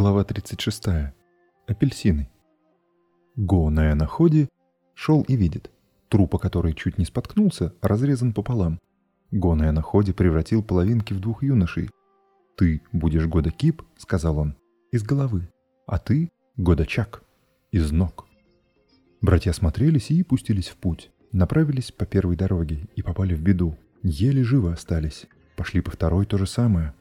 Глава 36. Апельсины. Го на эноходе шел и видит. Труп, который чуть не споткнулся, разрезан пополам. Го на эноходе превратил половинки в двух юношей. «Ты будешь года кип», — сказал он, — «из головы, а ты — года чак, из ног». Братья смотрелись и пустились в путь. Направились по первой дороге и попали в беду. Еле живы остались. Пошли по второй то же самое.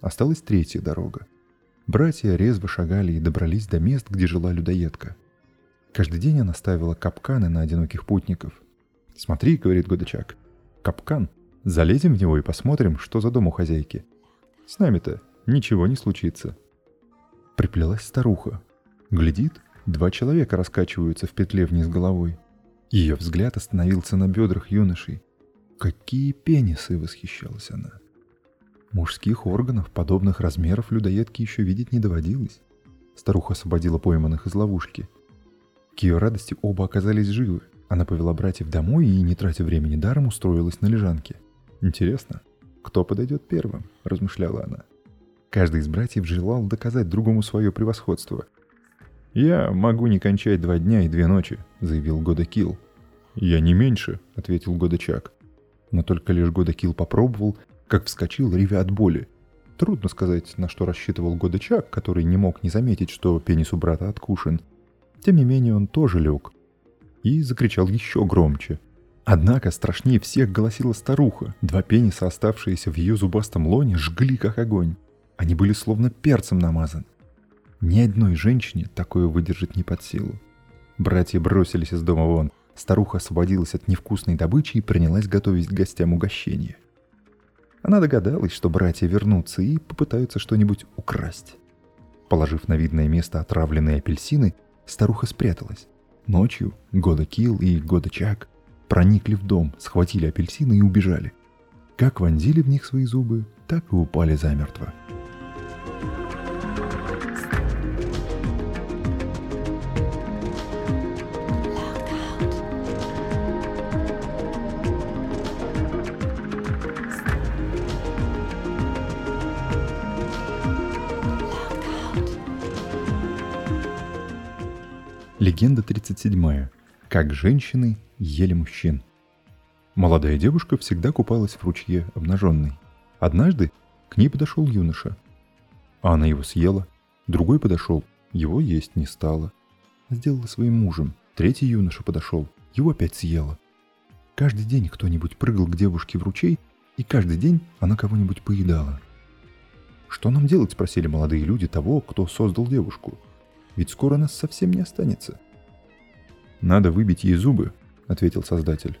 Осталась третья дорога. Братья резво шагали и добрались до мест, где жила людоедка. Каждый день она ставила капканы на одиноких путников. «Смотри», — говорит Годочак, — «капкан. Залезем в него и посмотрим, что за дом у хозяйки. С нами-то ничего не случится». Приплелась старуха. Глядит, два человека раскачиваются в петле вниз головой. Ее взгляд остановился на бедрах юношей. Какие пенисы, восхищалась она. Мужских органов подобных размеров людоедке еще видеть не доводилось. Старуха освободила пойманных из ловушки. К ее радости оба оказались живы. Она повела братьев домой и, не тратя времени даром, устроилась на лежанке. «Интересно, кто подойдет первым?» – размышляла она. Каждый из братьев желал доказать другому свое превосходство. «Я могу не кончать два дня и две ночи», — заявил Года Килл. «Я не меньше», — ответил Года Чак. Но только лишь Года Килл попробовал, как вскочил, ревя от боли. Трудно сказать, на что рассчитывал Годычак, который не мог не заметить, что пенис у брата откушен. Тем не менее, он тоже лег. И закричал еще громче. Однако страшнее всех голосила старуха. Два пениса, оставшиеся в ее зубастом лоне, жгли как огонь. Они были словно перцем намазаны. Ни одной женщине такое выдержать не под силу. Братья бросились из дома вон. Старуха освободилась от невкусной добычи и принялась готовить гостям угощение – она догадалась, что братья вернутся и попытаются что-нибудь украсть. Положив на видное место отравленные апельсины, старуха спряталась. Ночью Года Килл и Года Чак проникли в дом, схватили апельсины и убежали. Как вонзили в них свои зубы, так и упали замертво. Легенда 37. Как женщины ели мужчин. Молодая девушка всегда купалась в ручье обнаженной. Однажды к ней подошел юноша. А она его съела. Другой подошел, его есть не стало. Сделала своим мужем. Третий юноша подошел, его опять съела. Каждый день кто-нибудь прыгал к девушке в ручей, и каждый день она кого-нибудь поедала. «Что нам делать?» – спросили молодые люди того, кто создал девушку – ведь скоро нас совсем не останется. «Надо выбить ей зубы», — ответил Создатель.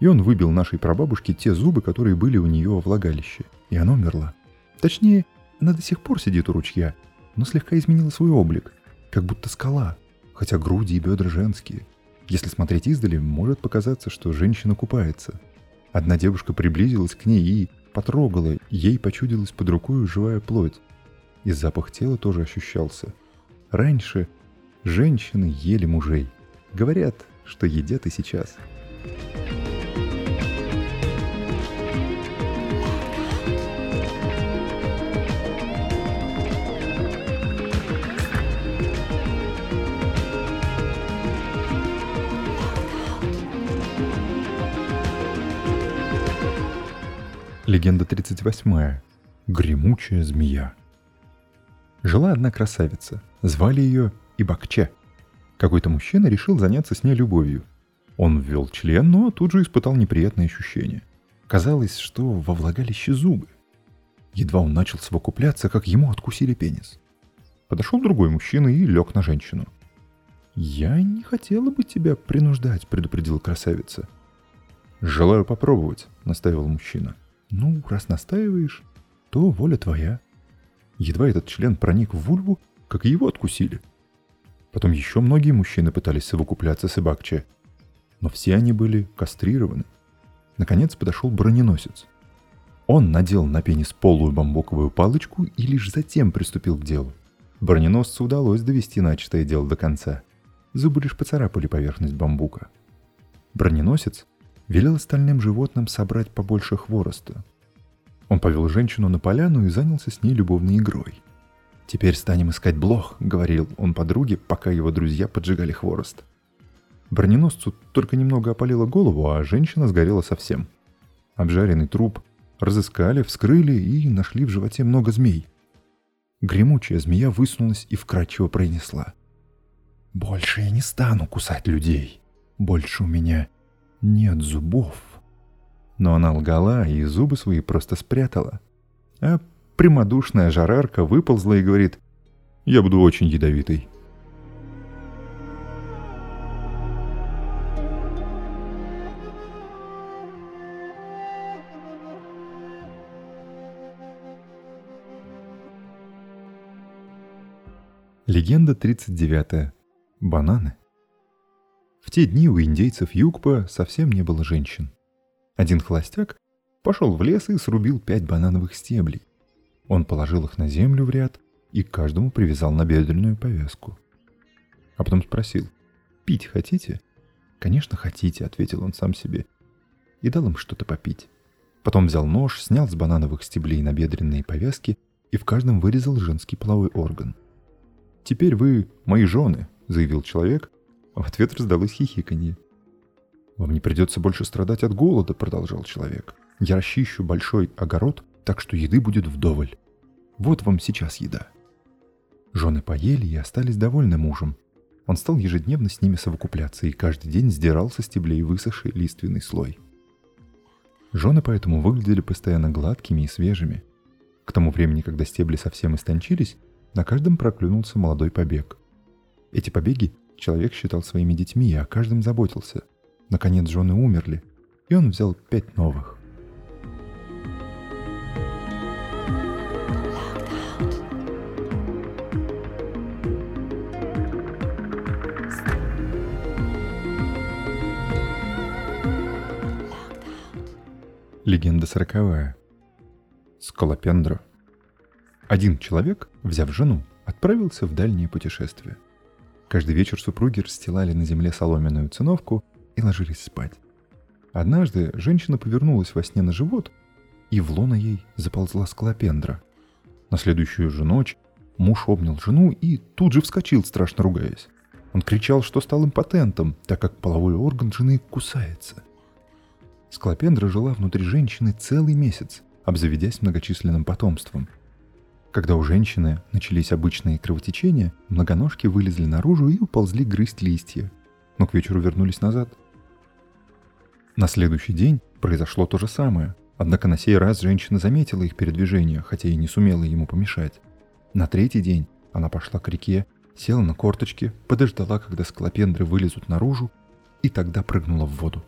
И он выбил нашей прабабушке те зубы, которые были у нее во влагалище, и она умерла. Точнее, она до сих пор сидит у ручья, но слегка изменила свой облик, как будто скала, хотя груди и бедра женские. Если смотреть издали, может показаться, что женщина купается. Одна девушка приблизилась к ней и потрогала, ей почудилась под рукой живая плоть. И запах тела тоже ощущался – Раньше женщины ели мужей. Говорят, что едят и сейчас. Легенда 38. Гремучая змея. Жила одна красавица. Звали ее Ибакче. Какой-то мужчина решил заняться с ней любовью. Он ввел член, но тут же испытал неприятные ощущения. Казалось, что во влагалище зубы. Едва он начал совокупляться, как ему откусили пенис. Подошел другой мужчина и лег на женщину. «Я не хотела бы тебя принуждать», — предупредила красавица. «Желаю попробовать», — наставил мужчина. «Ну, раз настаиваешь, то воля твоя», Едва этот член проник в вульву, как его откусили. Потом еще многие мужчины пытались совокупляться с Ибакче, но все они были кастрированы. Наконец подошел броненосец. Он надел на пенис полую бамбуковую палочку и лишь затем приступил к делу. Броненосцу удалось довести начатое дело до конца. Зубы лишь поцарапали поверхность бамбука. Броненосец велел остальным животным собрать побольше хвороста, он повел женщину на поляну и занялся с ней любовной игрой. «Теперь станем искать блох», — говорил он подруге, пока его друзья поджигали хворост. Броненосцу только немного опалило голову, а женщина сгорела совсем. Обжаренный труп разыскали, вскрыли и нашли в животе много змей. Гремучая змея высунулась и вкрадчиво произнесла. «Больше я не стану кусать людей. Больше у меня нет зубов». Но она лгала и зубы свои просто спрятала. А прямодушная жарарка выползла и говорит, «Я буду очень ядовитой». Легенда 39. Бананы. В те дни у индейцев Югпа совсем не было женщин. Один холостяк пошел в лес и срубил пять банановых стеблей. Он положил их на землю в ряд и каждому привязал набедренную повязку. А потом спросил, «Пить хотите?» «Конечно хотите», — ответил он сам себе. И дал им что-то попить. Потом взял нож, снял с банановых стеблей набедренные повязки и в каждом вырезал женский половой орган — «Теперь вы мои жены», — заявил человек, в ответ раздалось хихиканье. «Вам не придется больше страдать от голода», — продолжал человек. «Я расчищу большой огород, так что еды будет вдоволь. Вот вам сейчас еда». Жены поели и остались довольны мужем. Он стал ежедневно с ними совокупляться и каждый день сдирал со стеблей высохший лиственный слой. Жены поэтому выглядели постоянно гладкими и свежими. К тому времени, когда стебли совсем истончились, на каждом проклюнулся молодой побег. Эти побеги человек считал своими детьми и о каждом заботился. Наконец жены умерли, и он взял пять новых. Легенда сороковая. Скалопендра. Один человек, взяв жену, отправился в дальнее путешествие. Каждый вечер супруги расстилали на земле соломенную циновку и ложились спать. Однажды женщина повернулась во сне на живот, и в лоно ей заползла скалопендра. На следующую же ночь муж обнял жену и тут же вскочил, страшно ругаясь. Он кричал, что стал импотентом, так как половой орган жены кусается. Склопендра жила внутри женщины целый месяц, обзаведясь многочисленным потомством – когда у женщины начались обычные кровотечения, многоножки вылезли наружу и уползли грызть листья, но к вечеру вернулись назад. На следующий день произошло то же самое, однако на сей раз женщина заметила их передвижение, хотя и не сумела ему помешать. На третий день она пошла к реке, села на корточки, подождала, когда скалопендры вылезут наружу, и тогда прыгнула в воду.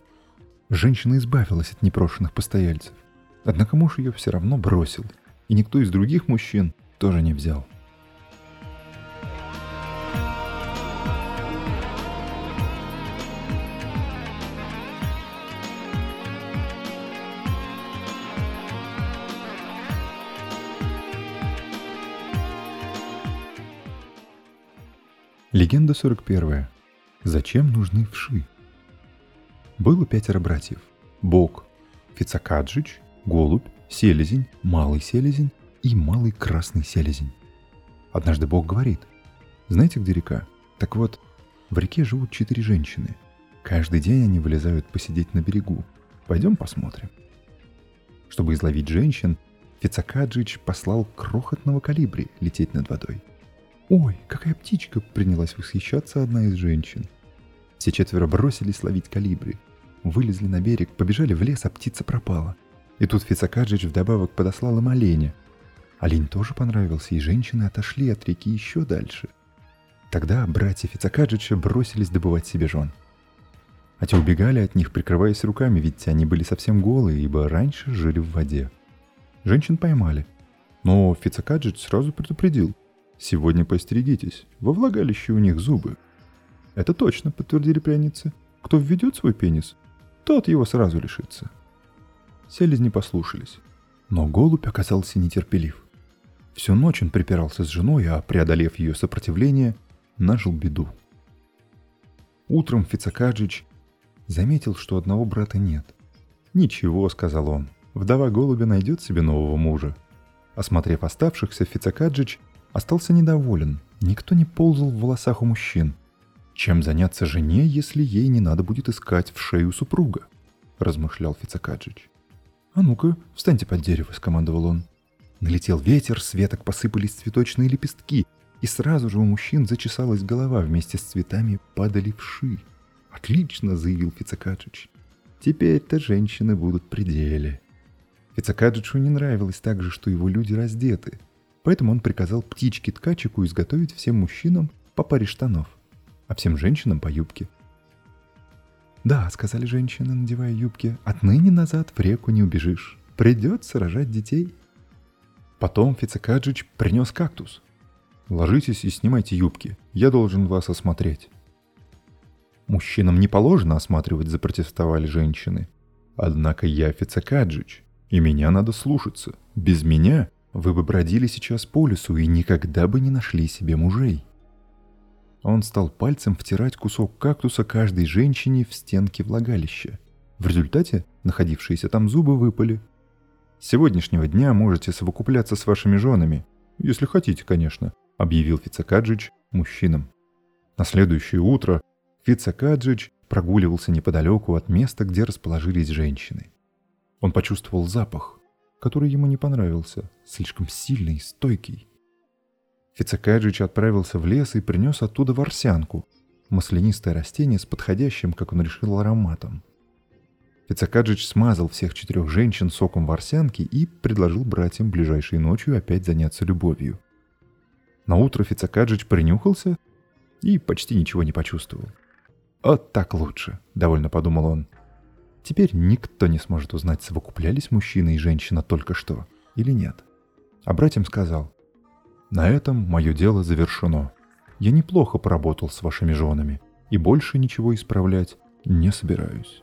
Женщина избавилась от непрошенных постояльцев. Однако муж ее все равно бросил – и никто из других мужчин тоже не взял. Легенда 41. Зачем нужны вши? Было пятеро братьев. Бог, Фицакаджич, Голубь, селезень, малый селезень и малый красный селезень. Однажды Бог говорит, знаете, где река? Так вот, в реке живут четыре женщины. Каждый день они вылезают посидеть на берегу. Пойдем посмотрим. Чтобы изловить женщин, Фицакаджич послал крохотного калибри лететь над водой. «Ой, какая птичка!» — принялась восхищаться одна из женщин. Все четверо бросились ловить калибри. Вылезли на берег, побежали в лес, а птица пропала — и тут Фицакаджич вдобавок подослал им оленя. Олень тоже понравился, и женщины отошли от реки еще дальше. Тогда братья Фицакаджича бросились добывать себе жен. А те убегали от них, прикрываясь руками, ведь они были совсем голые, ибо раньше жили в воде. Женщин поймали. Но Фицакаджич сразу предупредил. «Сегодня постерегитесь, во влагалище у них зубы». «Это точно», — подтвердили пьяницы. «Кто введет свой пенис, тот его сразу лишится». Селезни послушались. Но голубь оказался нетерпелив. Всю ночь он припирался с женой, а, преодолев ее сопротивление, нажил беду. Утром Фицакаджич заметил, что одного брата нет. «Ничего», — сказал он, — «вдова голубя найдет себе нового мужа». Осмотрев оставшихся, Фицакаджич остался недоволен. Никто не ползал в волосах у мужчин. Чем заняться жене, если ей не надо будет искать в шею супруга? Размышлял Фицакаджич. «А ну-ка, встаньте под дерево», — скомандовал он. Налетел ветер, с веток посыпались цветочные лепестки, и сразу же у мужчин зачесалась голова, вместе с цветами падали вши. «Отлично!» — заявил Фицакаджич. «Теперь-то женщины будут при деле». Фицакаджичу не нравилось также, что его люди раздеты, поэтому он приказал птичке-ткачику изготовить всем мужчинам по паре штанов, а всем женщинам по юбке. «Да», — сказали женщины, надевая юбки, — «отныне назад в реку не убежишь. Придется рожать детей». Потом Фицакаджич принес кактус. «Ложитесь и снимайте юбки. Я должен вас осмотреть». «Мужчинам не положено осматривать», — запротестовали женщины. «Однако я Фицакаджич, и меня надо слушаться. Без меня вы бы бродили сейчас по лесу и никогда бы не нашли себе мужей». Он стал пальцем втирать кусок кактуса каждой женщине в стенки влагалища. В результате находившиеся там зубы выпали. «С сегодняшнего дня можете совокупляться с вашими женами, если хотите, конечно», — объявил Фицакаджич мужчинам. На следующее утро Фицакаджич прогуливался неподалеку от места, где расположились женщины. Он почувствовал запах, который ему не понравился, слишком сильный и стойкий. Фицакаджич отправился в лес и принес оттуда ворсянку, маслянистое растение с подходящим, как он решил, ароматом. Фицакаджич смазал всех четырех женщин соком ворсянки и предложил братьям ближайшей ночью опять заняться любовью. На утро Фицакаджич принюхался и почти ничего не почувствовал. «Вот так лучше», — довольно подумал он. Теперь никто не сможет узнать, совокуплялись мужчина и женщина только что или нет. А братьям сказал, «На этом мое дело завершено. Я неплохо поработал с вашими женами и больше ничего исправлять не собираюсь».